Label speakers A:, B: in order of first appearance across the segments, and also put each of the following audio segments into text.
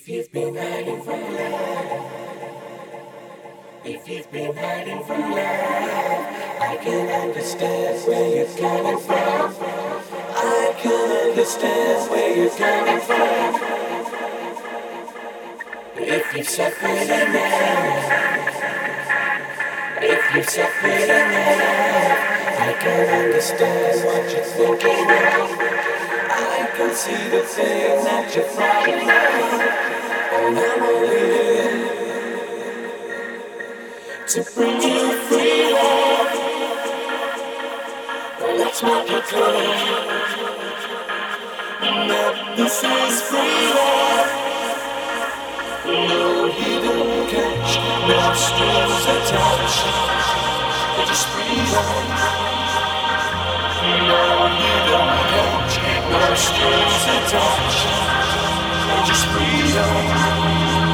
A: If you've been hiding from love, if you've been hiding from love, I can understand where you're coming from. I can understand where you're coming from. If you've suffered enough, if you've suffered enough, I can understand what you're thinking of. Can see the thing that you're fighting and I'm only here to bring you freedom. Let's make it clear that this is freedom. No hidden catch, no strings attached. No hidden catch, no attached. Just freedom.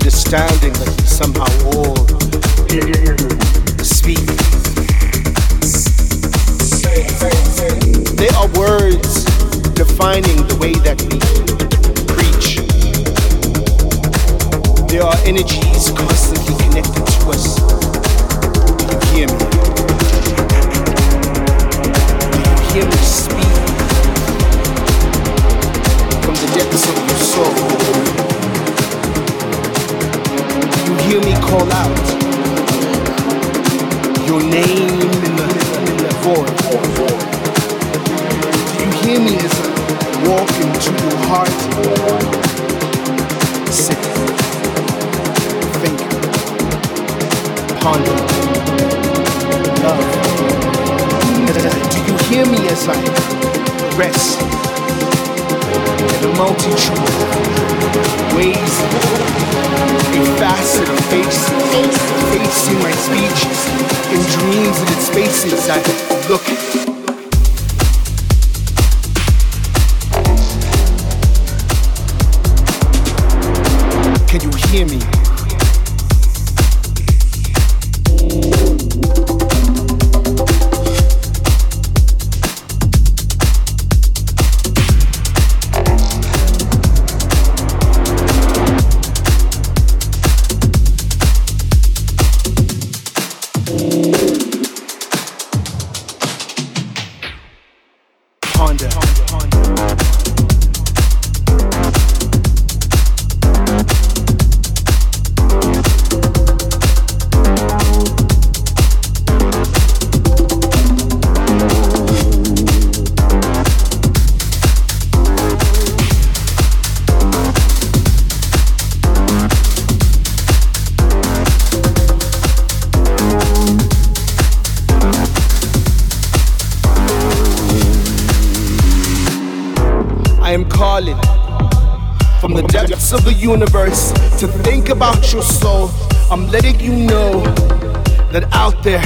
B: understanding that somehow all speak. They are words defining the way that we preach. There are energies constantly connected to us. Do you hear me? Do you hear me speak from the depths of your soul? you hear me call out your
A: name in the, in the void. You hear me as I walk into your heart. Sit, think, ponder, love. Do you hear me
C: as I rest? the multitude of ways,
A: a facet of faces, facing my speeches, in dreams and in spaces I look at. Soul. I'm letting you know that out there,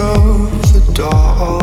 D: counting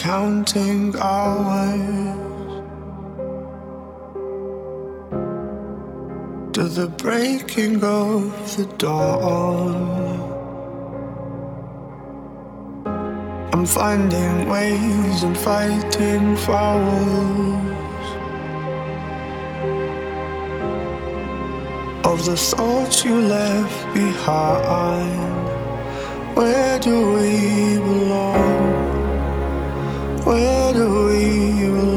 D: counting hours to the breaking of the dawn. I'm finding ways and fighting fouls of the thoughts you left behind. Where do we belong? Where do we